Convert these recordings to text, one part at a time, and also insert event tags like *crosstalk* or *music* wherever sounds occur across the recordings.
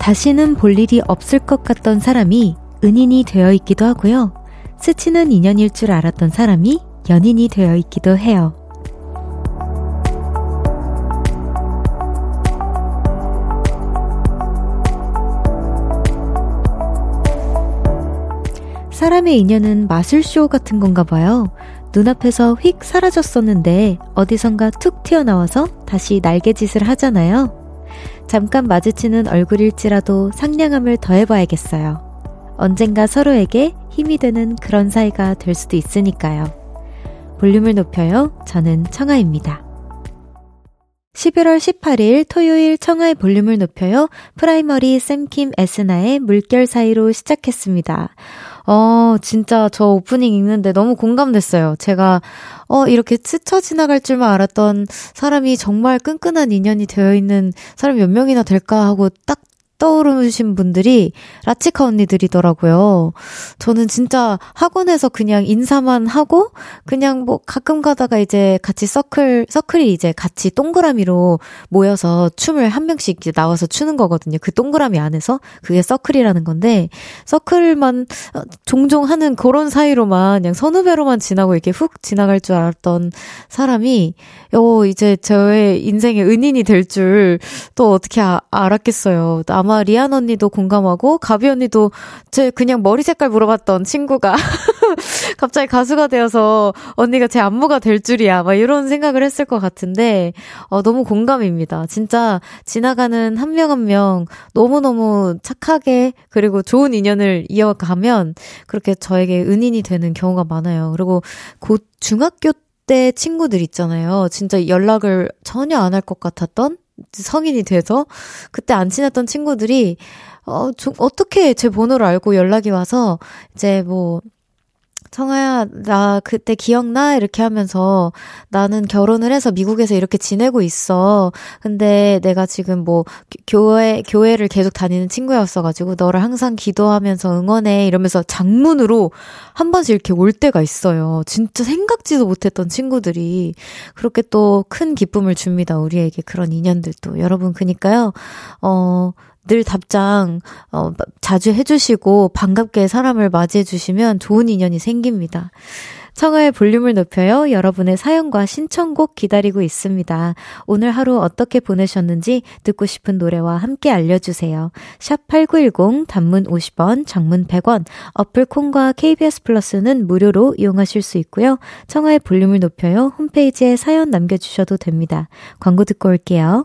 다시는 볼 일이 없을 것 같던 사람이 은인이 되어 있기도 하고요. 스치는 인연일 줄 알았던 사람이 연인이 되어 있기도 해요. 사람의 인연은 마술쇼 같은 건가 봐요. 눈앞에서 휙 사라졌었는데 어디선가 툭 튀어나와서 다시 날개짓을 하잖아요. 잠깐 마주치는 얼굴일지라도 상냥함을 더해봐야겠어요. 언젠가 서로에게 힘이 되는 그런 사이가 될 수도 있으니까요. 볼륨을 높여요. 저는 청하입니다. 11월 18일 토요일 청하의 볼륨을 높여요. 프라이머리 샘킴 에스나의 물결 사이로 시작했습니다. 어, 진짜 저 오프닝 읽는데 너무 공감됐어요. 제가, 어, 이렇게 스쳐 지나갈 줄만 알았던 사람이 정말 끈끈한 인연이 되어 있는 사람이 몇 명이나 될까 하고 딱 떠오르신 분들이 라치카 언니들이더라고요. 저는 진짜 학원에서 그냥 인사만 하고 그냥 뭐 가끔 가다가 이제 같이 서클 서클이 이제 같이 동그라미로 모여서 춤을 한 명씩 이제 나와서 추는 거거든요. 그 동그라미 안에서 그게 서클이라는 건데 서클만 종종 하는 그런 사이로만 그냥 선후배로만 지나고 이렇게 훅 지나갈 줄 알았던 사람이 어 이제 저의 인생의 은인이 될 줄 또 어떻게 아, 알았겠어요. 아마 아마 리안 언니도 공감하고 가비 언니도 제 그냥 머리 색깔 물어봤던 친구가 *laughs* 갑자기 가수가 되어서 언니가 제 안무가 될 줄이야. 막 이런 생각을 했을 것 같은데 어, 너무 공감입니다. 진짜 지나가는 한 명 한 명 너무너무 착하게 그리고 좋은 인연을 이어가면 그렇게 저에게 은인이 되는 경우가 많아요. 그리고 곧 중학교 때 친구들 있잖아요. 진짜 연락을 전혀 안 할 것 같았던 성인이 돼서 그때 안 친했던 친구들이 어, 좀 어떻게 제 번호를 알고 연락이 와서 이제 뭐 청아야, 나 그때 기억나? 이렇게 하면서 나는 결혼을 해서 미국에서 이렇게 지내고 있어. 근데 내가 지금 뭐 교회, 교회를 계속 다니는 친구였어가지고 너를 항상 기도하면서 응원해. 이러면서 장문으로 한 번씩 이렇게 올 때가 있어요. 진짜 생각지도 못했던 친구들이 그렇게 또 큰 기쁨을 줍니다. 우리에게 그런 인연들도. 여러분, 그니까요, 어, 늘 답장 어, 자주 해주시고 반갑게 사람을 맞이해주시면 좋은 인연이 생깁니다. 청하의 볼륨을 높여요. 여러분의 사연과 신청곡 기다리고 있습니다. 오늘 하루 어떻게 보내셨는지 듣고 싶은 노래와 함께 알려주세요. 샵 8910 단문 50원, 장문 100원, 어플 콩과 KBS 플러스는 무료로 이용하실 수 있고요. 청하의 볼륨을 높여요. 홈페이지에 사연 남겨주셔도 됩니다. 광고 듣고 올게요.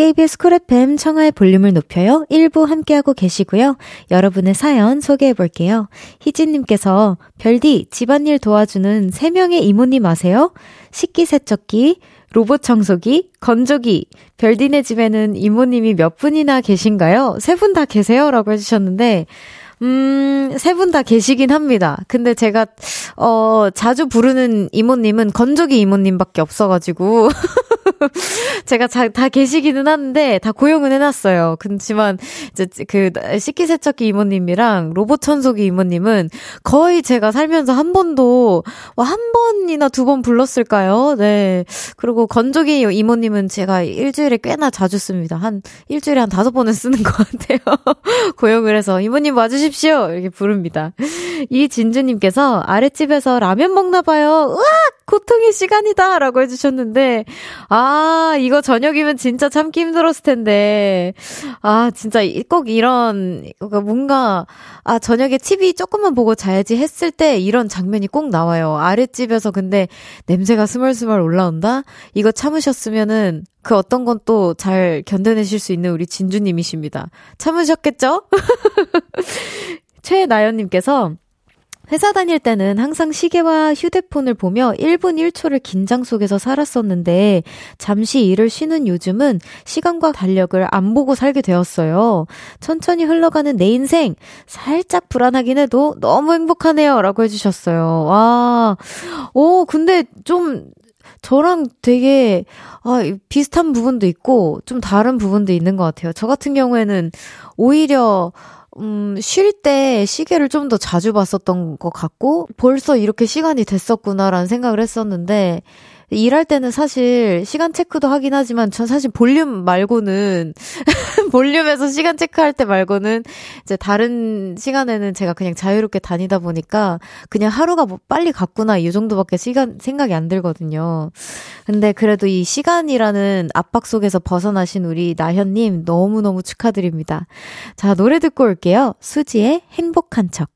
KBS 쿨 FM 청하의 볼륨을 높여요. 1부 함께하고 계시고요. 여러분의 사연 소개해 볼게요. 희진님께서 별디 집안일 도와주는 3명의 이모님 아세요? 식기세척기, 로봇 청소기, 건조기. 별디네 집에는 이모님이 몇 분이나 계신가요? 세 분 다 계세요? 라고 해주셨는데, 음, 세 분 다 계시긴 합니다. 근데 제가, 어, 자주 부르는 이모님은 건조기 이모님밖에 없어가지고. *laughs* 제가 자, 다 계시기는 한데 다 고용은 해놨어요. 그렇지만 이제 그 식기세척기 이모님이랑 로봇 청소기 이모님은 거의 제가 살면서 한 번도 한 번이나 두 번 불렀을까요? 네. 그리고 건조기 이모님은 제가 일주일에 꽤나 자주 씁니다. 한 일주일에 한 다섯 번은 쓰는 것 같아요. *laughs* 고용을 해서 이모님 와주 십시오 이렇게 부릅니다. *laughs* 이진주님께서 아랫집에서 라면 먹나 봐요. 으악 고통의 시간이다 라고 해주셨는데 아, 이거 저녁이면 진짜 참기 힘들었을 텐데. 아, 진짜 꼭 이런, 뭔가, 아, 저녁에 TV 조금만 보고 자야지 했을 때 이런 장면이 꼭 나와요. 아랫집에서 근데 냄새가 스멀스멀 올라온다? 이거 참으셨으면은 그 어떤 건 또 잘 견뎌내실 수 있는 우리 진주님이십니다. 참으셨겠죠? *laughs* 최나연님께서 회사 다닐 때는 항상 시계와 휴대폰을 보며 1분 1초를 긴장 속에서 살았었는데 잠시 일을 쉬는 요즘은 시간과 달력을 안 보고 살게 되었어요. 천천히 흘러가는 내 인생 살짝 불안하긴 해도 너무 행복하네요. 라고 해주셨어요. 와, 오, 근데 좀 저랑 되게 아, 비슷한 부분도 있고 좀 다른 부분도 있는 것 같아요. 저 같은 경우에는 오히려 음, 쉴 때 시계를 좀 더 자주 봤었던 것 같고, 벌써 이렇게 시간이 됐었구나라는 생각을 했었는데, 일할 때는 사실 시간 체크도 하긴 하지만 전 사실 볼륨 말고는 *laughs* 볼륨에서 시간 체크할 때 말고는 이제 다른 시간에는 제가 그냥 자유롭게 다니다 보니까 그냥 하루가 뭐 빨리 갔구나 이 정도밖에 시간 생각이 안 들거든요. 근데 그래도 이 시간이라는 압박 속에서 벗어나신 우리 나현님 너무너무 축하드립니다. 자, 노래 듣고 올게요. 수지의 행복한 척.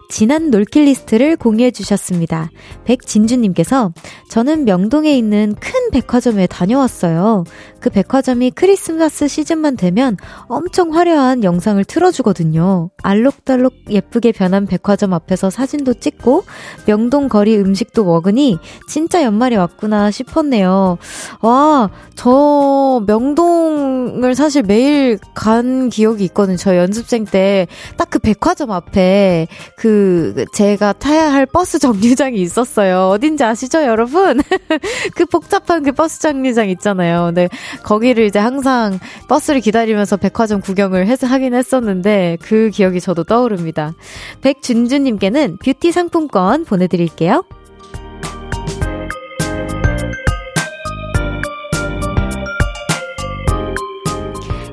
지난 놀킬 리스트를 공유해 주셨습니다. 백진주님께서 저는 명동에 있는 큰 백화점에 다녀왔어요. 그 백화점이 크리스마스 시즌만 되면 엄청 화려한 영상을 틀어주거든요. 알록달록 예쁘게 변한 백화점 앞에서 사진도 찍고 명동 거리 음식도 먹으니 진짜 연말이 왔구나 싶었네요. 와, 저 명동을 사실 매일 간 기억이 있거든요. 저 연습생 때 딱 그 백화점 앞에 그 제가 타야 할 버스 정류장이 있었어요. 어딘지 아시죠, 여러분? *laughs* 그 복잡한 그 버스 정류장 있잖아요. 근데 거기를 이제 항상 버스를 기다리면서 백화점 구경을 해서 하긴 했었는데 그 기억이 저도 떠오릅니다. 백진주님께는 뷰티 상품권 보내드릴게요.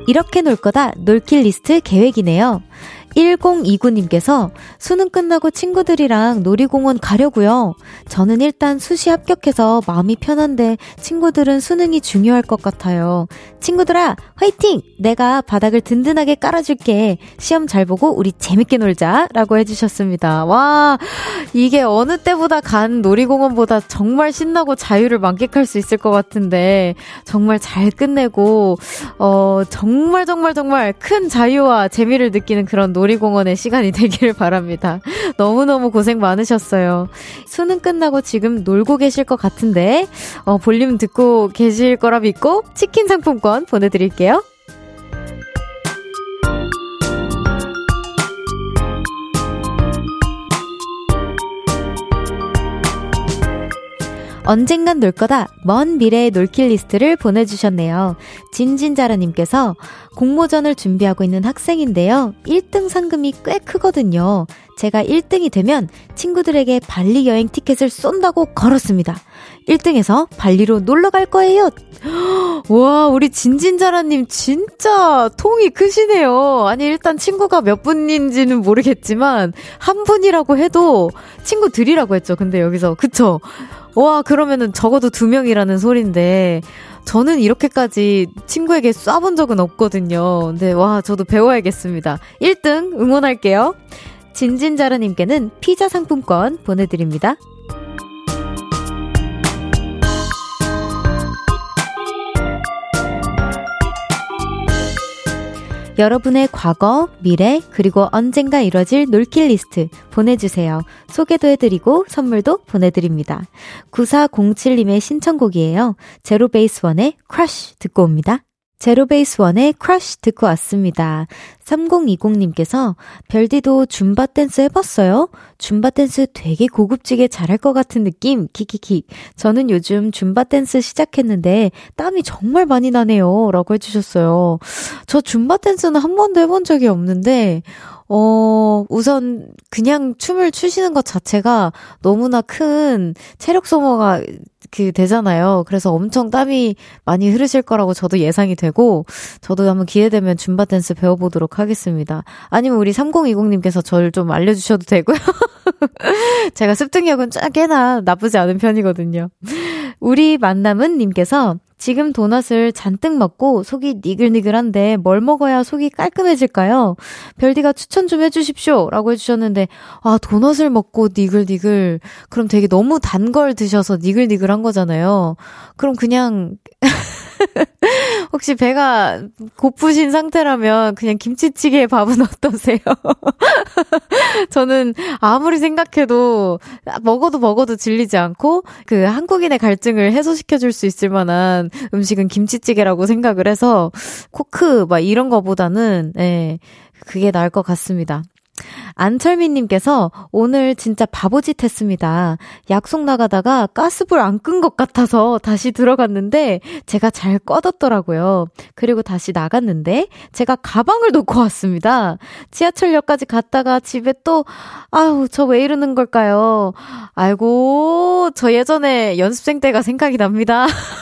이렇게 놀 거다 놀킬 리스트 계획이네요. 1029님께서 수능 끝나고 친구들이랑 놀이공원 가려고요. 저는 일단 수시 합격해서 마음이 편한데 친구들은 수능이 중요할 것 같아요. 친구들아, 화이팅! 내가 바닥을 든든하게 깔아줄게. 시험 잘 보고 우리 재밌게 놀자. 라고 해주셨습니다. 와, 이게 어느 때보다 간 놀이공원보다 정말 신나고 자유를 만끽할 수 있을 것 같은데, 정말 잘 끝내고, 어, 정말 정말 정말 큰 자유와 재미를 느끼는 그런 놀이공원의 시간이 *laughs* 되기를 바랍니다. 너무너무 고생 많으셨어요. 수능 끝나고 지금 놀고 계실 것 같은데, 어, 볼륨 듣고 계실 거라 믿고 치킨 상품권 보내드릴게요. 언젠간 놀 거다. 먼 미래의 놀킬 리스트를 보내주셨네요. 진진자라님께서 공모전을 준비하고 있는 학생인데요. 1등 상금이 꽤 크거든요. 제가 1등이 되면 친구들에게 발리 여행 티켓을 쏜다고 걸었습니다. 1등에서 발리로 놀러 갈 거예요. *gasps* 와, 우리 진진자라님 진짜 통이 크시네요. 아니, 일단 친구가 몇 분인지는 모르겠지만, 한 분이라고 해도 친구들이라고 했죠. 근데 여기서. 그쵸? 와, 그러면은 적어도 두 명이라는 소린데, 저는 이렇게까지 친구에게 쏴본 적은 없거든요. 근데 와, 저도 배워야겠습니다. 1등 응원할게요. 진진자라님께는 피자 상품권 보내드립니다. 여러분의 과거, 미래, 그리고 언젠가 이뤄질 놀킬 리스트 보내주세요. 소개도 해드리고 선물도 보내드립니다. 9407님의 신청곡이에요. 제로베이스원의 Crush 듣고 옵니다. 제로베이스원의 Crush 듣고 왔습니다. 3020님께서 별디도 줌바 댄스 해봤어요? 줌바 댄스 되게 고급지게 잘할 것 같은 느낌? 키키키. 저는 요즘 줌바 댄스 시작했는데 땀이 정말 많이 나네요. 라고 해주셨어요. 저 줌바 댄스는 한 번도 해본 적이 없는데, 어, 우선 그냥 춤을 추시는 것 자체가 너무나 큰 체력 소모가 그 되잖아요. 그래서 엄청 땀이 많이 흐르실 거라고 저도 예상이 되고 저도 한번 기회 되면 줌바 댄스 배워보도록 하겠습니다. 아니면 우리 3020님께서 저를 좀 알려주셔도 되고요. *laughs* 제가 습득력은 꽤나 나쁘지 않은 편이거든요. 우리 만남은 님께서 지금 도넛을 잔뜩 먹고 속이 니글니글한데 뭘 먹어야 속이 깔끔해질까요? 별디가 추천 좀 해주십시오. 라고 해주셨는데, 아, 도넛을 먹고 니글니글. 그럼 되게 너무 단 걸 드셔서 니글니글한 거잖아요. 그럼 그냥, *laughs* *laughs* 혹시 배가 고프신 상태라면 그냥 김치찌개 밥은 *laughs* 어떠세요? *laughs* 저는 아무리 생각해도 먹어도 먹어도 질리지 않고 그 한국인의 갈증을 해소시켜 줄 수 있을 만한 음식은 김치찌개라고 생각을 해서 코크 막 이런 거보다는 예. 그게 나을 것 같습니다. 안철민님께서 오늘 진짜 바보짓 했습니다. 약속 나가다가 가스불 안 끈 것 같아서 다시 들어갔는데 제가 잘 꺼뒀더라고요. 그리고 다시 나갔는데 제가 가방을 놓고 왔습니다. 지하철역까지 갔다가 집에 또, 아우, 저 왜 이러는 걸까요? 아이고, 저 예전에 연습생 때가 생각이 납니다. *laughs*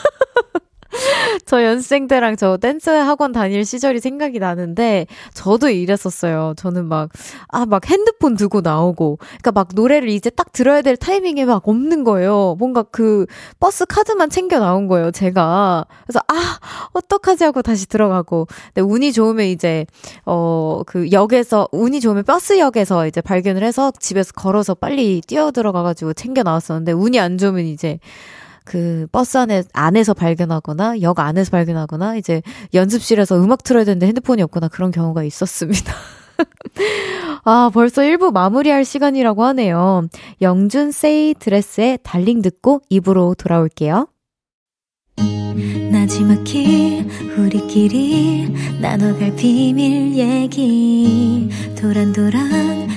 *laughs* 저 연습생 때랑 저 댄스 학원 다닐 시절이 생각이 나는데 저도 이랬었어요. 저는 막, 아, 막 핸드폰 두고 나오고, 그러니까 막 노래를 이제 딱 들어야 될 타이밍에 막 없는 거예요. 뭔가 그 버스 카드만 챙겨 나온 거예요, 제가. 그래서 아, 어떡하지 하고 다시 들어가고. 근데 운이 좋으면 이제, 어, 그 역에서, 운이 좋으면 버스역에서 이제 발견을 해서 집에서 걸어서 빨리 뛰어 들어가가지고 챙겨 나왔었는데, 운이 안 좋으면 이제, 그 버스 안에 안에서 발견하거나 역 안에서 발견하거나 이제 연습실에서 음악 틀어야 되는데 핸드폰이 없거나 그런 경우가 있었습니다. *laughs* 아, 벌써 1부 마무리할 시간이라고 하네요. 영준 세이 드레스의 달링 듣고 입으로 돌아올게요. 나지막히 우리끼리 나눠갈 비밀 얘기 도란도란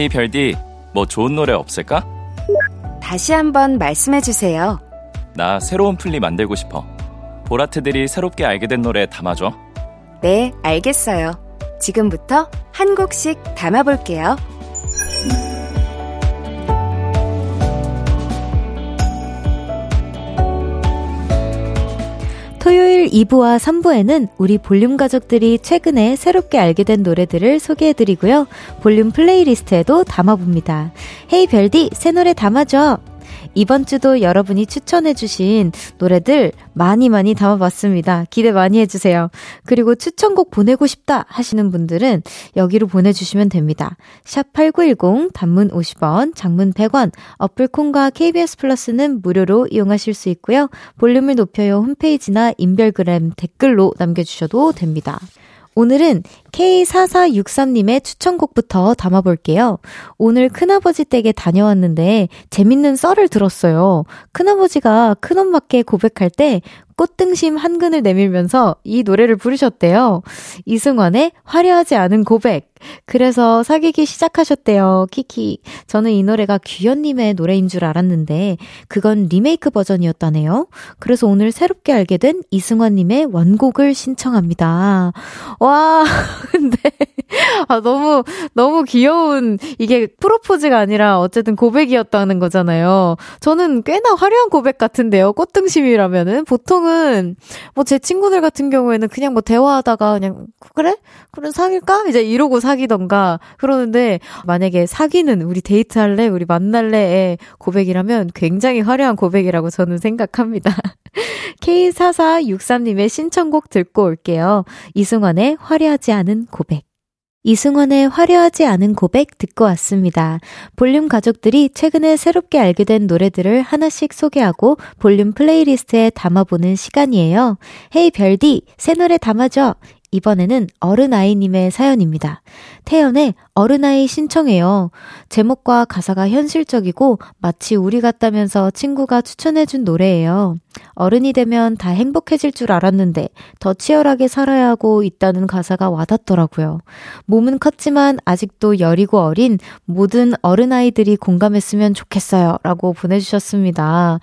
헤이 별디, 뭐 좋은 노래 없을까? 다시 한번 말씀해 주세요. 나 새로운 플리 만들고 싶어. 보라트들이 새롭게 알게 된 노래 담아줘. 네, 알겠어요. 지금부터 한 곡씩 담아볼게요. 토요일 2부와 3부에는 우리 볼륨 가족들이 최근에 새롭게 알게 된 노래들을 소개해드리고요. 볼륨 playlist에도 담아봅니다. 헤이 별디, 새 노래 담아줘! 이번 주도 여러분이 추천해주신 노래들 많이 많이 담아봤습니다. 기대 많이 해주세요. 그리고 추천곡 보내고 싶다 하시는 분들은 여기로 보내주시면 됩니다. 샵 8910 단문 50원, 장문 100원, 어플콘과 KBS 플러스는 무료로 이용하실 수 있고요. 볼륨을 높여요 홈페이지나 인별그램 댓글로 남겨주셔도 됩니다. 오늘은 K4463님의 추천곡부터 담아볼게요. 오늘 큰아버지 댁에 다녀왔는데 재밌는 썰을 들었어요. 큰아버지가 큰엄마께 고백할 때 꽃등심 한 근을 내밀면서 이 노래를 부르셨대요. 이승환의 화려하지 않은 고백. 그래서 사귀기 시작하셨대요. 키키. 저는 이 노래가 규현님의 노래인 줄 알았는데 그건 리메이크 버전이었다네요. 그래서 오늘 새롭게 알게 된 이승환님의 원곡을 신청합니다. 와, *laughs* 근데 아 너무 너무 귀여운 이게 프로포즈가 아니라 어쨌든 고백이었다는 거잖아요. 저는 꽤나 화려한 고백 같은데요. 꽃등심이라면은 보통은 보통은 뭐 제 친구들 같은 경우에는 그냥 뭐 대화하다가 그냥 그래? 그럼 사귈까? 이제 이러고 사귀던가 그러는데 만약에 사귀는 우리 데이트할래? 우리 만날래의 고백이라면 굉장히 화려한 고백이라고 저는 생각합니다. *laughs* K4463님의 신청곡 듣고 올게요. 이승환의 화려하지 않은 고백. 이승환의 화려하지 않은 고백 듣고 왔습니다. 볼륨 가족들이 최근에 새롭게 알게 된 노래들을 하나씩 소개하고 볼륨 playlist에 담아보는 시간이에요. Hey 별디, 새 노래 담아줘. 이번에는 어른아이님의 사연입니다. 태연의 어른아이 신청해요. 제목과 가사가 현실적이고 마치 우리 같다면서 친구가 추천해준 노래예요. 어른이 되면 다 행복해질 줄 알았는데 더 치열하게 살아야 하고 있다는 가사가 와닿더라고요. 몸은 컸지만 아직도 여리고 어린 모든 어른아이들이 공감했으면 좋겠어요. 라고 보내주셨습니다.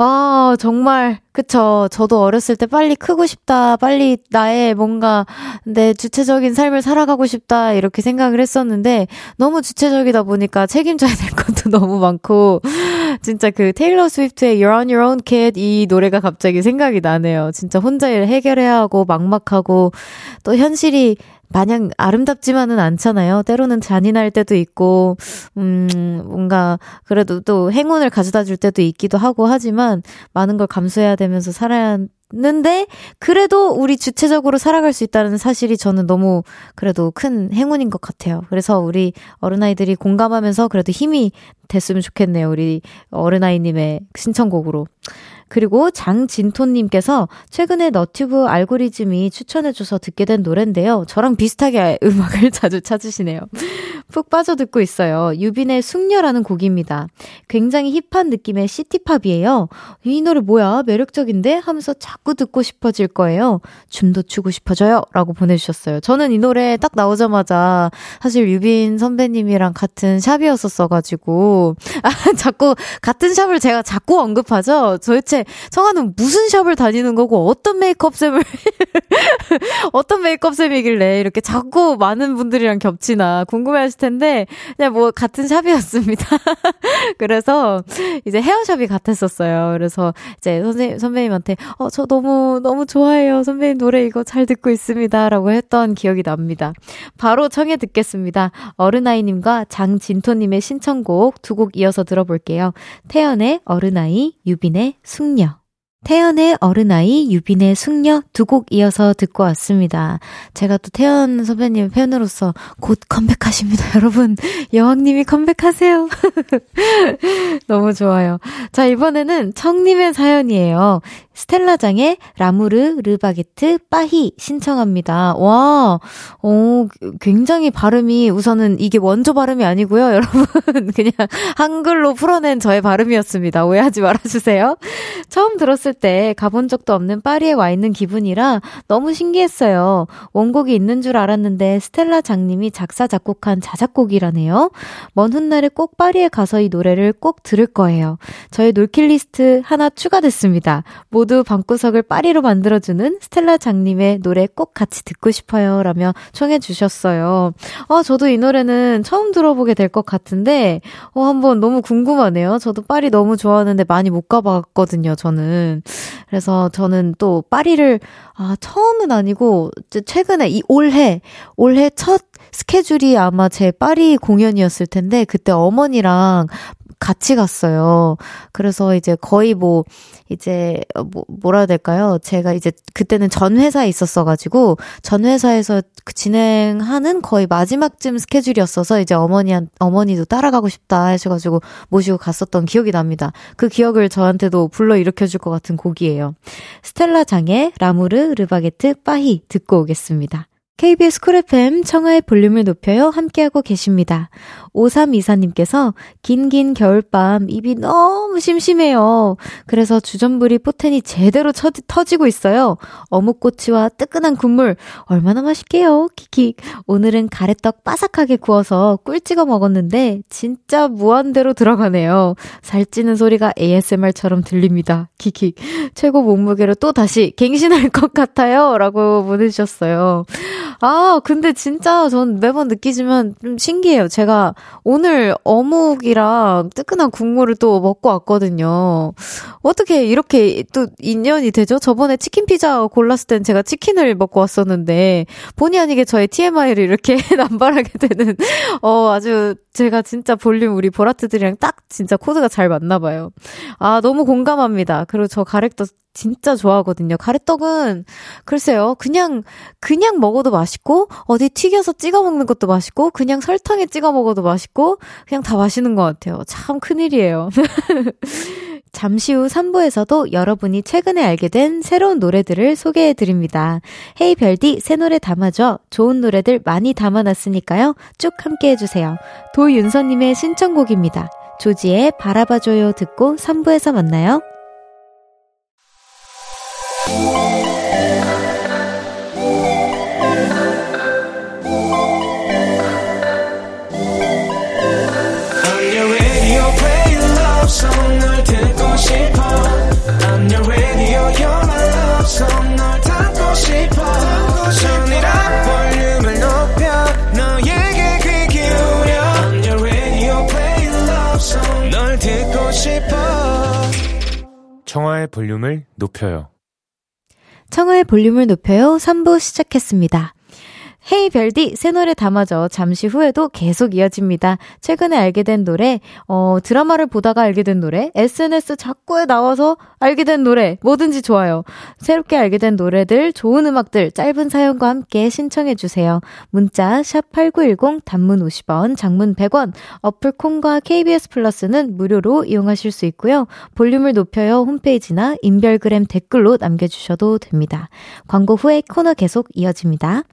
아, 정말, 그쵸. 저도 어렸을 때 빨리 크고 싶다. 빨리 나의 뭔가 내 주체적인 삶을 살아가고 싶다. 이렇게 생각을 했었는데, 너무 주체적이다 보니까 책임져야 될 것도 *laughs* 너무 많고, 진짜 그 테일러 스위프트의 You're on your own kid 이 노래가 갑자기 생각이 나네요. 진짜 혼자 일 해결해야 하고, 막막하고, 또 현실이 마냥 아름답지만은 않잖아요. 때로는 잔인할 때도 있고, 음, 뭔가, 그래도 또 행운을 가져다 줄 때도 있기도 하고 하지만, 많은 걸 감수해야 되면서 살아야 하는데, 그래도 우리 주체적으로 살아갈 수 있다는 사실이 저는 너무 그래도 큰 행운인 것 같아요. 그래서 우리 어른아이들이 공감하면서 그래도 힘이 됐으면 좋겠네요. 우리 어른아이님의 신청곡으로. 그리고 장진토님께서 최근에 너튜브 알고리즘이 추천해줘서 듣게 된 노래인데요. 저랑 비슷하게 음악을 *laughs* 자주 찾으시네요. 푹 빠져 듣고 있어요. 유빈의 숙녀라는 곡입니다. 굉장히 힙한 느낌의 시티팝이에요. 이 노래 뭐야? 매력적인데? 하면서 자꾸 듣고 싶어질 거예요. 춤도 추고 싶어져요. 라고 보내주셨어요. 저는 이 노래 딱 나오자마자 사실 유빈 선배님이랑 같은 샵이었었어가지고, 아, *laughs* 자꾸, 같은 샵을 제가 자꾸 언급하죠? 도대체 도대체 성아는 무슨 샵을 다니는 거고 어떤 메이크업쌤을 *laughs* 어떤 메이크업쌤이길래 이렇게 자꾸 많은 분들이랑 겹치나 궁금해 하실 텐데 그냥 뭐 같은 샵이었습니다. *laughs* 그래서 이제 헤어샵이 같았었어요. 그래서 이제 선생 선배님한테 어 저 너무 너무 좋아해요. 선배님 노래 이거 잘 듣고 있습니다라고 했던 기억이 납니다. 바로 청해 듣겠습니다. 어른아이님과 장진토님의 신청곡 두 곡 이어서 들어볼게요. 태연의 어른아이, 유빈의 숙 숙녀. 태연의 어른아이, 유빈의 숙녀 두 곡 이어서 듣고 왔습니다. 제가 또 태연 선배님 팬으로서 곧 컴백하십니다, *laughs* 여러분. 여왕님이 컴백하세요. *laughs* 너무 좋아요. 자, 이번에는 청님의 사연이에요. 스텔라장의 라무르 르바게트 빠히 신청합니다. 와, 오, 굉장히 발음이 우선은 이게 원조 발음이 아니고요, *laughs* 여러분. 그냥 한글로 풀어낸 저의 발음이었습니다. 오해하지 말아주세요. 처음 들었을 때 가본 적도 없는 파리에 와 있는 기분이라 너무 신기했어요. 원곡이 있는 줄 알았는데 스텔라 장님이 작사, 작곡한 자작곡이라네요. 먼 훗날에 꼭 파리에 가서 이 노래를 꼭 들을 거예요. 저의 놀킬 리스트 하나 추가됐습니다. 방구석을 파리로 만들어주는 스텔라 장님의 노래 꼭 같이 듣고 싶어요. 라며 청해주셨어요. 어, 저도 이 노래는 처음 들어보게 될 것 같은데, 어, 한번 너무 궁금하네요. 저도 파리 너무 좋아하는데 많이 못 가봤거든요, 저는. 그래서 저는 또 파리를, 아, 처음은 아니고, 최근에 이 올해, 올해 첫 스케줄이 아마 제 파리 공연이었을 텐데, 그때 어머니랑 같이 갔어요. 그래서 이제 거의 뭐, 이제, 뭐, 뭐라 해야 될까요? 제가 이제 그때는 전 회사에 있었어가지고, 전 회사에서 그 진행하는 거의 마지막쯤 스케줄이었어서 이제 어머니한, 어머니도 따라가고 싶다 하셔가지고 모시고 갔었던 기억이 납니다. 그 기억을 저한테도 불러 일으켜줄 것 같은 곡이에요. 스텔라 장의 L'Amour, Les Baguettes, Paris 듣고 오겠습니다. KBS Cool FM 청하의 볼륨을 높여요 함께하고 계십니다. 5324님께서 긴긴 겨울밤 입이 너무 심심해요. 그래서 주전부리 포텐이 제대로 처, 터지고 있어요. 어묵꼬치와 뜨끈한 국물 얼마나 맛있게요. 키키. 오늘은 가래떡 바삭하게 구워서 꿀 찍어 먹었는데 진짜 무한대로 들어가네요. 살찌는 소리가 ASMR처럼 들립니다. 키키. 최고 몸무게로 또 다시 갱신할 것 같아요. 라고 보내주셨어요. 아, 근데 진짜 전 매번 느끼지만 좀 신기해요. 제가 오늘 어묵이랑 뜨끈한 국물을 또 먹고 왔거든요. 어떻게 이렇게 또 인연이 되죠? 저번에 치킨 피자 골랐을 땐 제가 치킨을 먹고 왔었는데, 본의 아니게 저의 TMI를 이렇게 *laughs* 남발하게 되는, 어, 아주 제가 진짜 볼륨 우리 보라트들이랑 딱 진짜 코드가 잘 맞나 봐요. 아, 너무 공감합니다. 그리고 저 가래떡 진짜 좋아하거든요. 가래떡은 글쎄요. 그냥 그냥 먹어도 맛있고 어디 튀겨서 찍어 먹는 것도 맛있고 그냥 설탕에 찍어 먹어도 맛있고 그냥 다 맛있는 것 같아요. 참 큰일이에요. *laughs* 잠시 후 3부에서도 여러분이 최근에 알게 된 새로운 노래들을 소개해 드립니다. 헤이 별디 새 노래 담아줘. 좋은 노래들 많이 담아놨으니까요. 쭉 함께 해주세요. 도윤서님의 신청곡입니다. 조지의 바라봐줘요 듣고 3부에서 만나요. 청하의 볼륨을 높여요. 청하의 볼륨을 높여요. 3부 시작했습니다 헤이 별디 새 노래 담아줘 잠시 후에도 계속 이어집니다. 최근에 알게 된 노래, 어, 드라마를 보다가 알게 된 노래, SNS 작고에 나와서 알게 된 노래, 뭐든지 좋아요. 새롭게 알게 된 노래들, 좋은 음악들, 짧은 사연과 함께 신청해 주세요. 문자, 샵 8910, 단문 50원, 장문 100원, 어플 콩과 KBS 플러스는 무료로 이용하실 수 있고요. 볼륨을 높여요 홈페이지나 인별그램 댓글로 남겨주셔도 됩니다. 광고 후에 코너 계속 이어집니다.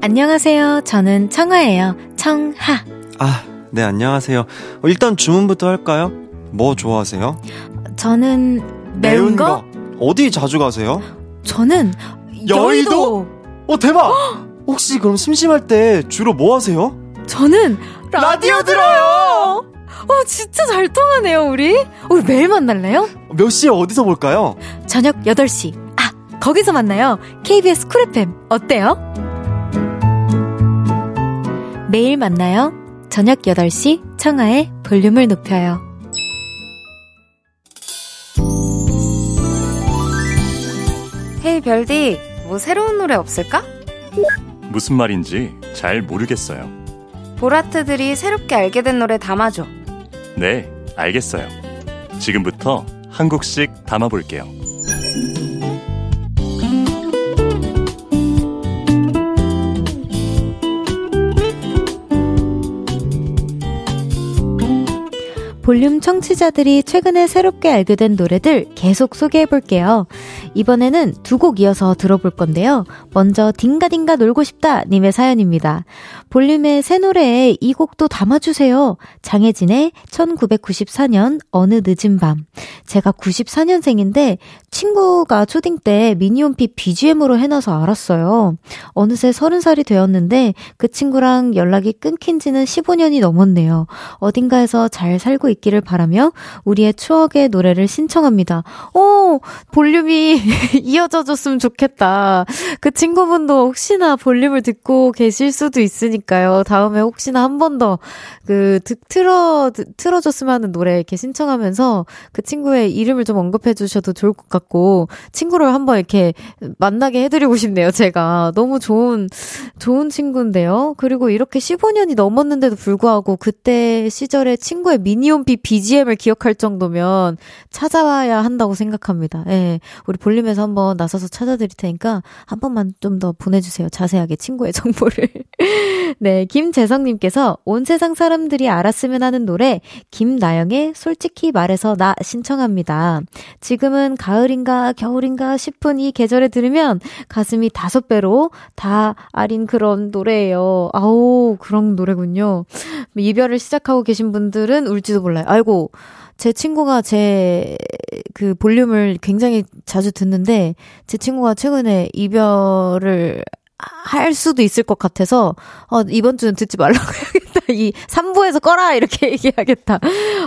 안녕하세요. 저는 청아예요. 청하. 아, 네, 안녕하세요. 어, 일단 주문부터 할까요? 뭐 좋아하세요? 저는 매운, 매운 거? 거? 어디 자주 가세요? 저는 여의도. 여의도? 어, 대박! 혹시 그럼 심심할 때 주로 뭐 하세요? 저는 라디오, 라디오 들어요! 어, 진짜 잘 통하네요, 우리. 우리 매일 만날래요? 몇 시에 어디서 볼까요? 저녁 8시. 거기서 만나요. KBS Cool FM. 어때요? 매일 만나요. 저녁 8시 청하의 볼륨을 높여요. 헤이 별디, 뭐 새로운 노래 없을까? 무슨 말인지 잘 모르겠어요. 보라트들이 새롭게 알게 된 노래 담아줘. 네, 알겠어요. 지금부터 한 곡씩 담아볼게요. 볼륨 청취자들이 최근에 새롭게 알게 된 노래들 계속 소개해 볼게요. 이번에는 두 곡 이어서 들어볼 건데요. 먼저 딩가딩가 놀고 싶다 님의 사연입니다. 볼륨의 새 노래에 이 곡도 담아주세요. 장혜진의 1994년 어느 늦은 밤. 제가 94년생인데 친구가 초딩 때 미니홈피 BGM으로 해놔서 알았어요. 어느새 30살이 되었는데 그 친구랑 연락이 끊긴 지는 15년이 넘었네요. 어딘가에서 잘 살고 있 기를 바라며 우리의 추억의 노래를 신청합니다. 오! 볼륨이 *laughs* 이어져 줬으면 좋겠다. 그 친구분도 혹시나 볼륨을 듣고 계실 수도 있으니까요. 다음에 혹시나 한 번 더 그 틀어 틀어줬으면 하는 노래 이렇게 신청하면서 그 친구의 이름을 좀 언급해 주셔도 좋을 것 같고 친구를 한번 이렇게 만나게 해드리고 싶네요. 제가 너무 좋은 좋은 친구인데요. 그리고 이렇게 15년이 넘었는데도 불구하고 그때 시절에 친구의 미니홈 피 BGM을 기억할 정도면 찾아와야 한다고 생각합니다. 예. 우리 볼륨에서 한번 나서서 찾아드릴 테니까 한 번만 좀 더 보내주세요. 자세하게 친구의 *laughs* 정보를. 네, 김재성님께서 온 세상 사람들이 알았으면 하는 노래 김나영의 솔직히 말해서 나 신청합니다. 지금은 가을인가 겨울인가 싶은 이 계절에 들으면 가슴이 다섯 배로 다 아린 그런 노래예요. 아우 그런 노래군요. 이별을 시작하고 계신 분들은 울지도 몰라요. 아이고 제 친구가 제 그 볼륨을 굉장히 자주 듣는데 제 친구가 최근에 이별을 할 수도 있을 것 같아서 어 이번 주는 듣지 말라고. *laughs* 이 3부에서 꺼라 이렇게 *laughs* 얘기하겠다.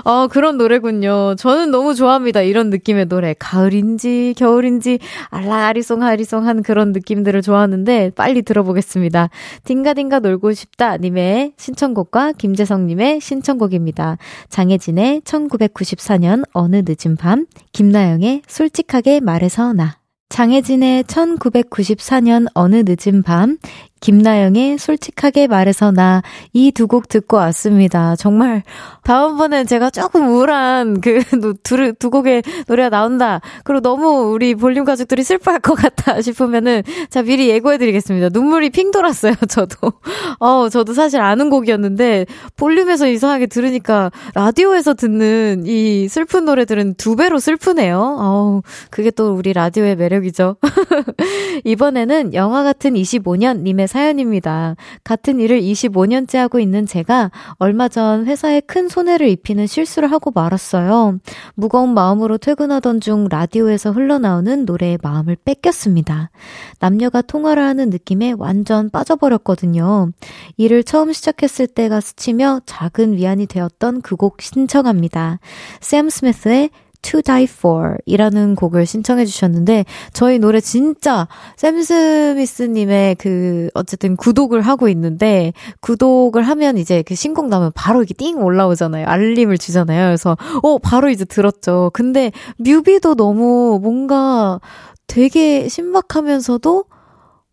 어 그런 노래군요. 저는 너무 좋아합니다. 이런 느낌의 노래. 가을인지 겨울인지 알라리송 하리송 한 그런 느낌들을 좋아하는데 빨리 들어보겠습니다. 딩가딩가 놀고 싶다 님의 신청곡과 김재성 님의 신청곡입니다. 장혜진의 1994년 어느 늦은 밤 김나영의 솔직하게 말해서 나 장혜진의 1994년 어느 늦은 밤, 김나영의 솔직하게 말해서 나 이 두 곡 듣고 왔습니다. 정말 다음번엔 제가 조금 우울한 그 두, 두 곡의 노래가 나온다. 그리고 너무 우리 볼륨 가족들이 슬퍼할 것 같다 *laughs* 싶으면은 자 미리 예고해드리겠습니다. 눈물이 핑 돌았어요. 저도. *laughs* 어 저도 사실 아는 곡이었는데 볼륨에서 이상하게 들으니까 라디오에서 듣는 이 슬픈 노래들은 두 배로 슬프네요. 어우 그게 또 우리 라디오의 매력이죠. *laughs* 이번에는 영화 같은 25년 님의 사연입니다. 같은 일을 25년째 하고 있는 제가 얼마 전 회사에 큰 손해를 입히는 실수를 하고 말았어요. 무거운 마음으로 퇴근하던 중 라디오에서 흘러나오는 노래에 마음을 뺏겼습니다. 남녀가 통화를 하는 느낌에 완전 빠져버렸거든요. 일을 처음 시작했을 때가 스치며 작은 위안이 되었던 그 곡 신청합니다. 샘 스미스의 To Die For 이라는 곡을 신청해 주셨는데 저희 노래 진짜 샘 스미스님의 그 어쨌든 구독을 하고 있는데 구독을 하면 이제 그 신곡 나오면 바로 이렇게 띵 올라오잖아요. 알림을 주잖아요. 그래서 어 바로 이제 들었죠. 근데 뮤비도 너무 뭔가 되게 신박하면서도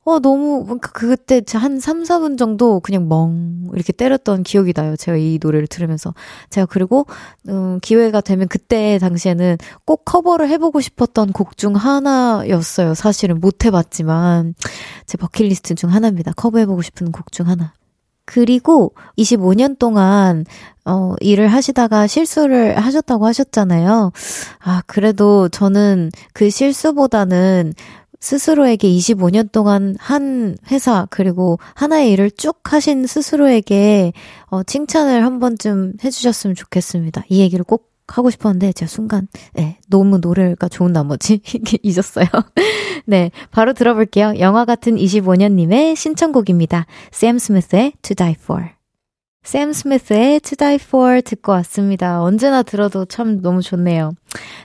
어, 너무, 그, 그때 한 3, 4분 정도 그냥 멍, 이렇게 때렸던 기억이 나요. 제가 이 노래를 들으면서. 제가 그리고, 음, 기회가 되면 그때 당시에는 꼭 커버를 해보고 싶었던 곡 중 하나였어요. 사실은 못 해봤지만. 제 버킷리스트 중 하나입니다. 커버해보고 싶은 곡 중 하나. 그리고 25년 동안 어, 일을 하시다가 실수를 하셨다고 하셨잖아요. 아, 그래도 저는 그 실수보다는 스스로에게 25년 동안 한 회사, 그리고 하나의 일을 쭉 하신 스스로에게, 어, 칭찬을 한 번쯤 해주셨으면 좋겠습니다. 이 얘기를 꼭 하고 싶었는데, 제가 순간, 네, 너무 노래가 좋은 나머지, *laughs* 잊었어요. *laughs* 네, 바로 들어볼게요. 영화 같은 25년님의 신청곡입니다. 샘 스미스의 To Die For. 샘 스미스의 To Die For 듣고 왔습니다. 언제나 들어도 참 너무 좋네요.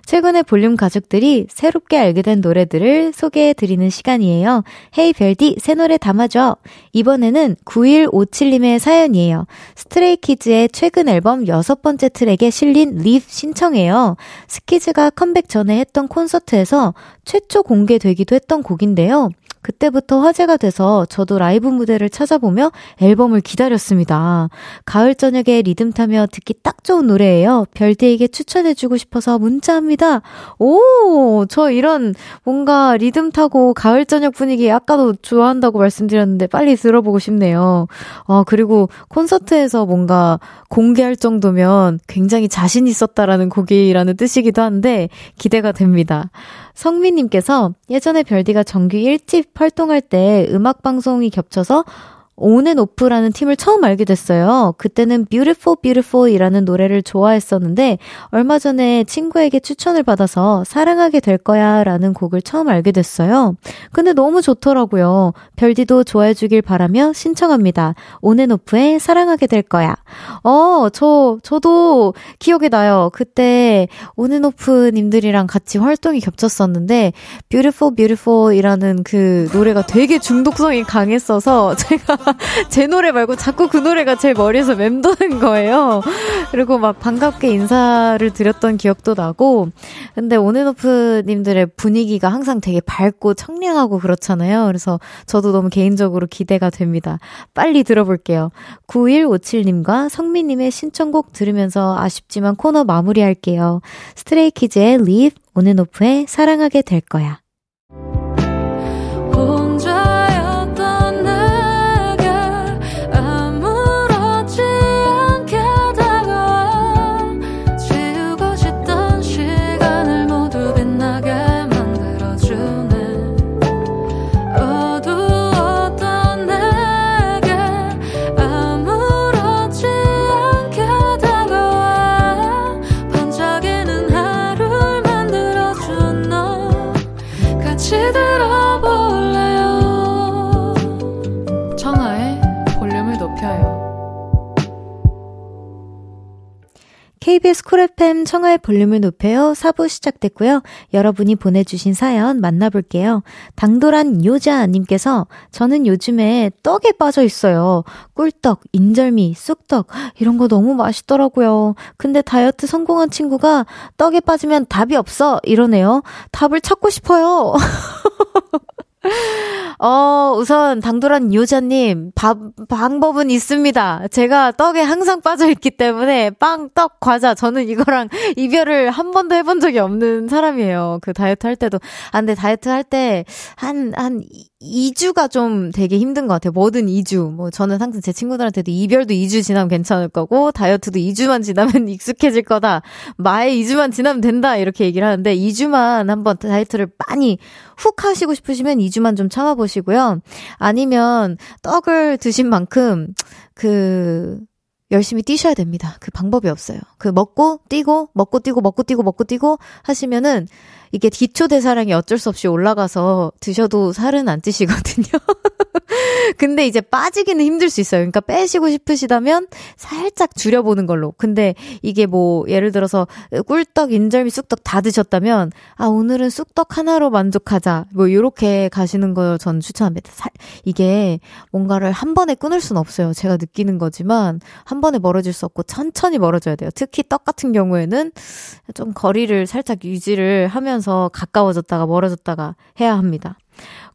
최근에 볼륨 가족들이 새롭게 알게 된 노래들을 소개해 드리는 시간이에요. Hey 별디 새 노래 담아줘. 이번에는 9157님의 사연이에요. 스트레이키즈의 최근 앨범 여섯 번째 트랙에 실린 Leave 신청해요. 스키즈가 컴백 전에 했던 콘서트에서 최초 공개되기도 했던 곡인데요. 그때부터 화제가 돼서 저도 라이브 무대를 찾아보며 앨범을 기다렸습니다. 가을 저녁에 리듬 타며 듣기 딱 좋은 노래예요. 별디에게 추천해주고 싶어서 문자합니다. 오, 저 이런 뭔가 리듬 타고 가을 저녁 분위기 아까도 좋아한다고 말씀드렸는데 빨리 들어보고 싶네요. 아, 그리고 콘서트에서 뭔가 공개할 정도면 굉장히 자신 있었다라는 곡이라는 뜻이기도 한데 기대가 됩니다. 성민님께서 예전에 별디가 정규 1집 활동할 때 음악 방송이 겹쳐서 온앤오프라는 팀을 처음 알게 됐어요. 그때는 Beautiful Beautiful이라는 노래를 좋아했었는데 얼마 전에 친구에게 추천을 받아서 사랑하게 될 거야 라는 곡을 처음 알게 됐어요. 근데 너무 좋더라고요. 별디도 좋아해 주길 바라며 신청합니다. 온앤오프의 사랑하게 될 거야. 어, 저, 저도 기억이 나요. 그때 온앤오프 님들이랑 같이 활동이 겹쳤었는데 Beautiful Beautiful이라는 그 노래가 되게 중독성이 강했어서 *laughs* 제가 *laughs* 제 노래 말고 자꾸 그 노래가 제 머리에서 맴도는 거예요. 그리고 막 반갑게 인사를 드렸던 기억도 나고, 근데 온앤오프님들의 분위기가 항상 되게 밝고 청량하고 그렇잖아요. 그래서 저도 너무 개인적으로 기대가 됩니다. 빨리 들어볼게요. 9157님과 성민님의 신청곡 들으면서 아쉽지만 코너 마무리할게요. 스트레이키즈의 Leave, 온앤오프의 사랑하게 될 거야. KBS 쿨 FM 청하의 볼륨을 높여요. 4부 시작됐고요. 여러분이 보내주신 사연 만나볼게요. 당돌한 요자님께서 저는 요즘에 떡에 빠져 있어요. 꿀떡, 인절미, 쑥떡 이런 거 너무 맛있더라고요. 근데 다이어트 성공한 친구가 떡에 빠지면 답이 없어 이러네요. 답을 찾고 싶어요. *laughs* 어, 우선 당돌한 요자님, 밥, 방법은 있습니다. 제가 떡에 항상 빠져 있기 때문에 빵, 떡, 과자, 저는 이거랑 *laughs* 이별을 한 번도 해본 적이 없는 사람이에요. 그 다이어트 할 때도. 아, 근데 다이어트 할 때 한, 한 2주가 좀 되게 힘든 것 같아요. 뭐든 2주. 뭐 저는 항상 제 친구들한테도 이별도 2주 지나면 괜찮을 거고, 다이어트도 2주만 지나면 *laughs* 익숙해질 거다. 마에 2주만 지나면 된다. 이렇게 얘기를 하는데, 2주만 한번 다이어트를 많이 훅 하시고 싶으시면 2주만 좀 참아 보시고요. 아니면 떡을 드신 만큼, 그, 열심히 뛰셔야 됩니다. 그 방법이 없어요. 그 먹고 뛰고 먹고 뛰고 먹고 뛰고 먹고 뛰고 하시면은 이게 기초 대사량이 어쩔 수 없이 올라가서 드셔도 살은 안 찌시거든요. *laughs* 근데 이제 빠지기는 힘들 수 있어요. 그러니까 빼시고 싶으시다면 살짝 줄여보는 걸로. 근데 이게 뭐 예를 들어서 꿀떡, 인절미, 쑥떡 다 드셨다면 아 오늘은 쑥떡 하나로 만족하자. 뭐 요렇게 가시는 거전 추천합니다. 살, 이게 뭔가를 한 번에 끊을 수는 없어요. 제가 느끼는 거지만 한 번에 멀어질 수 없고 천천히 멀어져야 돼요. 특히 떡 같은 경우에는 좀 거리를 살짝 유지를 하면서 가까워졌다가 멀어졌다가 해야 합니다.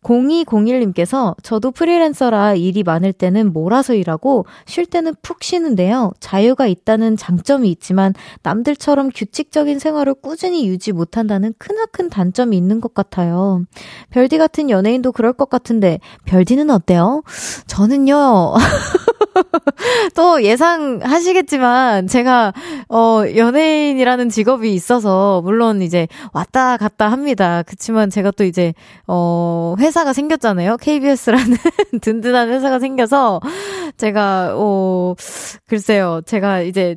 0201님께서 저도 프리랜서라 일이 많을 때는 몰아서 일하고 쉴 때는 푹 쉬는데요. 자유가 있다는 장점이 있지만 남들처럼 규칙적인 생활을 꾸준히 유지 못한다는 크나큰 단점이 있는 것 같아요. 별디 같은 연예인도 그럴 것 같은데 별디는 어때요? 저는요. *laughs* *laughs* 또 예상하시겠지만 제가 어 연예인이라는 직업이 있어서 물론 이제 왔다 갔다 합니다. 그치만 제가 또 이제 어 회사가 생겼잖아요. KBS라는 *laughs* 든든한 회사가 생겨서 제가 어 글쎄요. 제가 이제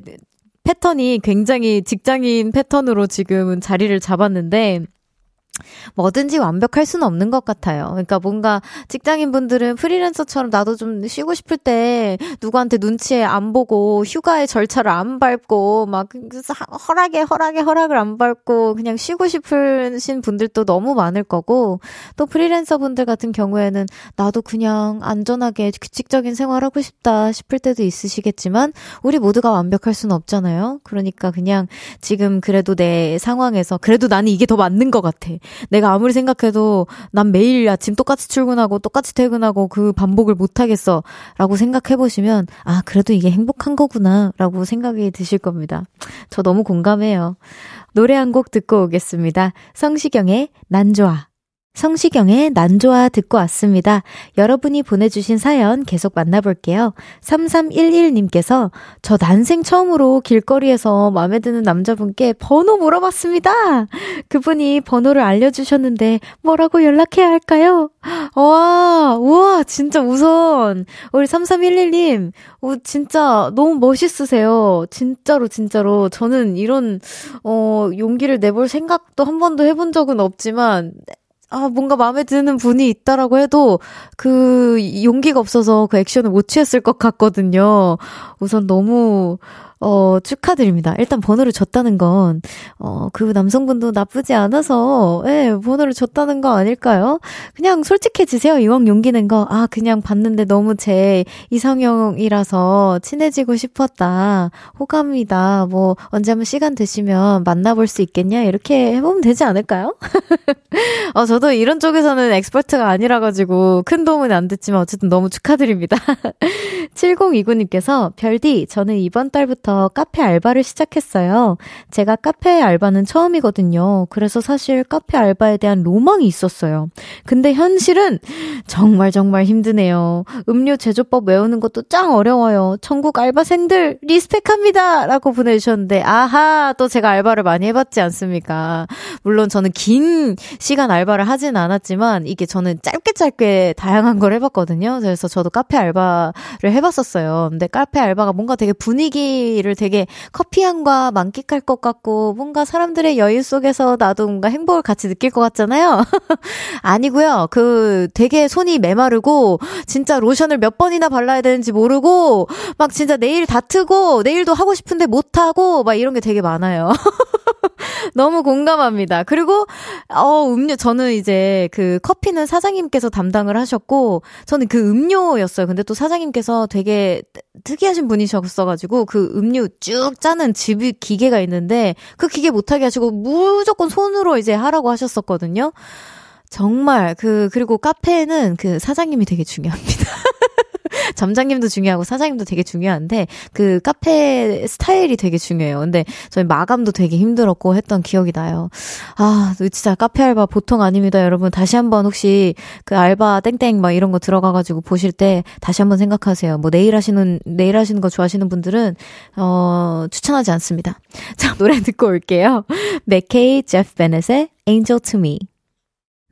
패턴이 굉장히 직장인 패턴으로 지금은 자리를 잡았는데 뭐든지 완벽할 수는 없는 것 같아요. 그러니까 뭔가 직장인 분들은 프리랜서처럼 나도 좀 쉬고 싶을 때 누구한테 눈치에 안 보고 휴가의 절차를 안 밟고 막 허락에 허락에 허락을 안 밟고 그냥 쉬고 싶으신 분들도 너무 많을 거고 또 프리랜서 분들 같은 경우에는 나도 그냥 안전하게 규칙적인 생활하고 싶다 싶을 때도 있으시겠지만 우리 모두가 완벽할 수는 없잖아요. 그러니까 그냥 지금 그래도 내 상황에서 그래도 나는 이게 더 맞는 것 같아. 내가 아무리 생각해도 난 매일 아침 똑같이 출근하고 똑같이 퇴근하고 그 반복을 못 하겠어. 라고 생각해 보시면, 아, 그래도 이게 행복한 거구나. 라고 생각이 드실 겁니다. 저 너무 공감해요. 노래 한 곡 듣고 오겠습니다. 성시경의 난 좋아. 성시경의 난 좋아 듣고 왔습니다. 여러분이 보내주신 사연 계속 만나볼게요. 3311님께서 저 난생 처음으로 길거리에서 마음에 드는 남자분께 번호 물어봤습니다. 그분이 번호를 알려주셨는데 뭐라고 연락해야 할까요? 와, 우와, 진짜 우선. 우리 3311님, 오, 진짜 너무 멋있으세요. 진짜로, 진짜로. 저는 이런, 어, 용기를 내볼 생각도 한 번도 해본 적은 없지만, 아, 뭔가 마음에 드는 분이 있다라고 해도 그 용기가 없어서 그 액션을 못 취했을 것 같거든요. 우선 너무 어, 축하드립니다. 일단 번호를 줬다는 건, 어, 그 남성분도 나쁘지 않아서, 예, 번호를 줬다는 거 아닐까요? 그냥 솔직해지세요. 이왕 용기 낸 거. 아, 그냥 봤는데 너무 제 이상형이라서 친해지고 싶었다. 호감이다. 뭐, 언제 한번 시간 되시면 만나볼 수 있겠냐? 이렇게 해보면 되지 않을까요? *laughs* 어, 저도 이런 쪽에서는 expert가 아니라가지고 큰 도움은 안 됐지만 어쨌든 너무 축하드립니다. *laughs* 7029님께서, 별디, 저는 이번 달부터 전부터 카페 알바를 시작했어요. 제가 카페 알바는 처음이거든요. 그래서 사실 카페 알바에 대한 로망이 있었어요. 근데 현실은 정말 정말 힘드네요. 음료 제조법 외우는 것도 짱 어려워요. 전국 알바생들 respect합니다! 라고 보내주셨는데, 아하, 또 제가 알바를 많이 해봤지 않습니까? 물론 저는 긴 시간 알바를 하진 않았지만, 이게 저는 짧게 짧게 다양한 걸 해봤거든요. 그래서 저도 카페 알바를 해봤었어요. 근데 카페 알바가 뭔가 되게 분위기 커피를 되게 커피향과 만끽할 것 같고 뭔가 사람들의 여유 속에서 나도 뭔가 행복을 같이 느낄 것 같잖아요. *laughs* 아니고요. 그 되게 손이 메마르고 진짜 로션을 몇 번이나 발라야 되는지 모르고 막 진짜 내일 다트고 내일도 하고 싶은데 못 하고 막 이런 게 되게 많아요. *laughs* *laughs* 너무 공감합니다. 그리고 어 음료 저는 이제 그 커피는 사장님께서 담당을 하셨고 저는 그 음료였어요. 근데 또 사장님께서 되게 특이하신 분이셨어가지고 그 음료 쭉 짜는 집이 기계가 있는데 그 기계 못하게 하시고 무조건 손으로 이제 하라고 하셨었거든요. 정말 그 그리고 카페는 그 사장님이 되게 중요합니다. *laughs* *laughs* 점장님도 중요하고 사장님도 되게 중요한데 그 카페 스타일이 되게 중요해요. 근데 저희 마감도 되게 힘들었고 했던 기억이 나요. 아, 진짜 카페 알바 보통 아닙니다, 여러분. 다시 한번 혹시 그 알바 땡땡 막 이런 거 들어가 가지고 보실 때 다시 한번 생각하세요. 뭐 내일 하시는 내일 하시는 거 좋아하시는 분들은 어 추천하지 않습니다. *laughs* 자, 노래 듣고 올게요. 맥케이 제프 베넷의 Angel to Me.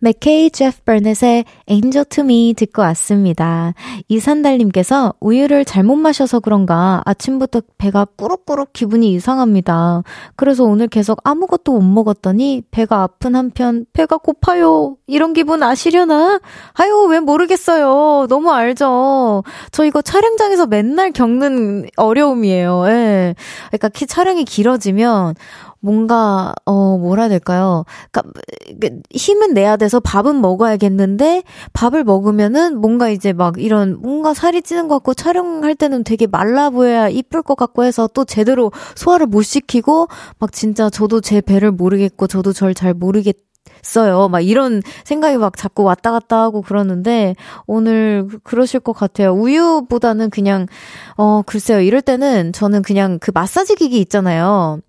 맥케이 제프 버넷의 Angel to Me 듣고 왔습니다. 이산달님께서 우유를 잘못 마셔서 그런가 아침부터 배가 꾸룩꾸룩 기분이 이상합니다. 그래서 오늘 계속 아무것도 못 먹었더니 배가 아픈 한편 배가 고파요. 이런 기분 아시려나? 아유, 왜 모르겠어요. 너무 알죠. 저 이거 촬영장에서 맨날 겪는 어려움이에요. 예. 그러니까 키 촬영이 길어지면 뭔가 어 뭐라 해야 될까요? 그러니까 힘은 내야 돼서 밥은 먹어야겠는데 밥을 먹으면은 뭔가 이제 막 이런 뭔가 살이 찌는 것 같고 촬영할 때는 되게 말라 보여야 이쁠 것 같고 해서 또 제대로 소화를 못 시키고 막 진짜 저도 제 배를 모르겠고 저도 절 잘 모르겠 써요. 막 이런 생각이 막 자꾸 왔다 갔다 하고 그러는데 오늘 그러실 것 같아요. 우유보다는 그냥 어 글쎄요. 이럴 때는 저는 그냥 그 마사지 기기 있잖아요.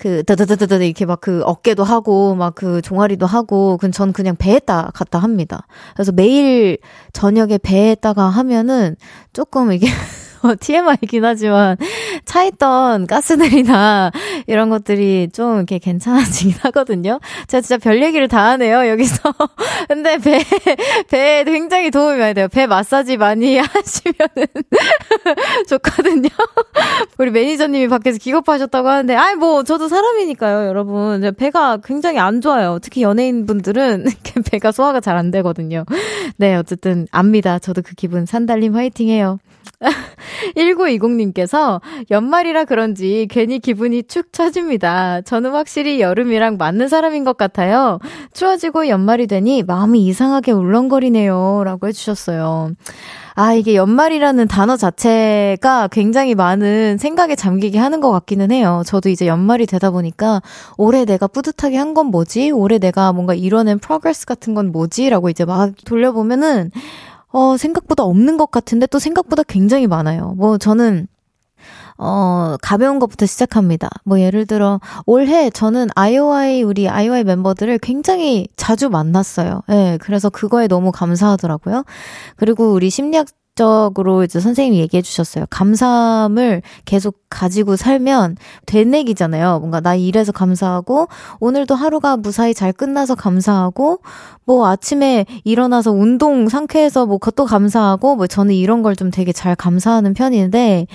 그, 다다다다다 이렇게 막 그 어깨도 하고, 막 그 종아리도 하고, 전 그냥 배에다 갖다 합니다. 그래서 매일 저녁에 배에다가 하면은 조금 이게 어, *laughs* TMI이긴 하지만 차 있던 가스들이나 이런 것들이 좀 이렇게 괜찮아지긴 *laughs* 하거든요. 제가 진짜 별 얘기를 다 하네요, 여기서. *laughs* 근데 배, *laughs* 배에 굉장히 도움이 많이 돼요. 배 마사지 많이 하시면은 좋거든요. 우리 매니저님이 밖에서 기겁하셨다고 하는데, 아이, 뭐, 저도 사람이니까요, 여러분. 배가 굉장히 안 좋아요. 특히 연예인분들은 배가 소화가 잘 안 되거든요. 네, 어쨌든 압니다. 저도 그 기분 산달님 화이팅 해요. 1920님께서 연말이라 그런지 괜히 기분이 축 처 집니다. 저는 확실히 여름이랑 맞는 사람인 것 같아요. 추워지고 연말이 되니 마음이 이상하게 울렁거리네요. 라고 해주셨어요. 아, 이게 연말이라는 단어 자체가 굉장히 많은 생각에 잠기게 하는 것 같기는 해요. 저도 이제 연말이 되다 보니까 올해 내가 뿌듯하게 한 건 뭐지? 올해 내가 뭔가 이뤄낸 progress 같은 건 뭐지? 라고 이제 막 돌려보면은 어, 생각보다 없는 것 같은데 또 생각보다 굉장히 많아요. 뭐 저는 어, 가벼운 것부터 시작합니다. 뭐, 예를 들어, 올해 저는 IOI, 우리 IOI 멤버들을 굉장히 자주 만났어요. 예, 네, 그래서 그거에 너무 감사하더라고요. 그리고 우리 심리학 적으로 이제 선생님이 얘기해 주셨어요. 감사함을 계속 가지고 살면 되뇌기잖아요. 뭔가 나 일해서 감사하고 오늘도 하루가 무사히 잘 끝나서 감사하고 뭐 아침에 일어나서 운동 상쾌해서 뭐 그것도 감사하고 뭐 저는 이런 걸 좀 되게 잘 감사하는 편인데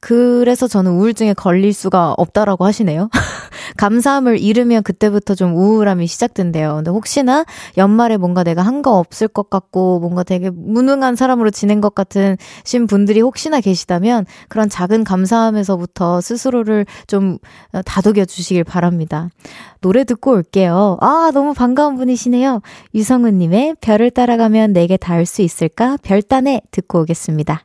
그래서 저는 우울증에 걸릴 수가 없다라고 하시네요. *laughs* 감사함을 잃으면 그때부터 좀 우울함이 시작된대요. 근데 혹시나 연말에 뭔가 내가 한 거 없을 것 같고 뭔가 되게 무능한 사람으로 지낸 것 같은 신 분들이 혹시나 계시다면 그런 작은 감사함에서부터 스스로를 좀 다독여 주시길 바랍니다. 노래 듣고 올게요. 아, 너무 반가운 분이시네요. 유성은님의 별을 따라가면 내게 닿을 수 있을까? 별단에 듣고 오겠습니다.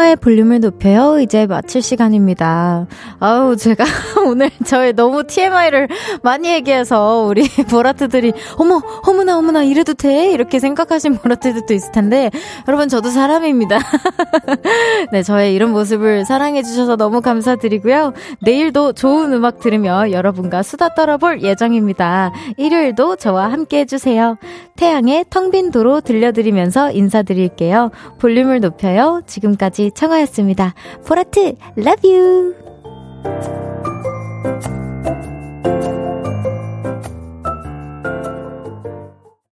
청하의 볼륨을 높여요. 이제 마칠 시간입니다. 아우, 제가 *laughs* 오늘 저의 너무 TMI를 많이 얘기해서 우리 *laughs* 보라트들이 어머, 어머나, 어머나, 이래도 돼? 이렇게 생각하신 보라트들도 있을 텐데, 여러분, 저도 사람입니다. *laughs* 네, 저의 이런 모습을 사랑해주셔서 너무 감사드리고요. 내일도 좋은 음악 들으며 여러분과 수다 떨어볼 예정입니다. 일요일도 저와 함께 해주세요. 태양의 텅 빈 도로 들려드리면서 인사드릴게요. 볼륨을 높여요. 지금까지 청하였습니다. 보라트, love you!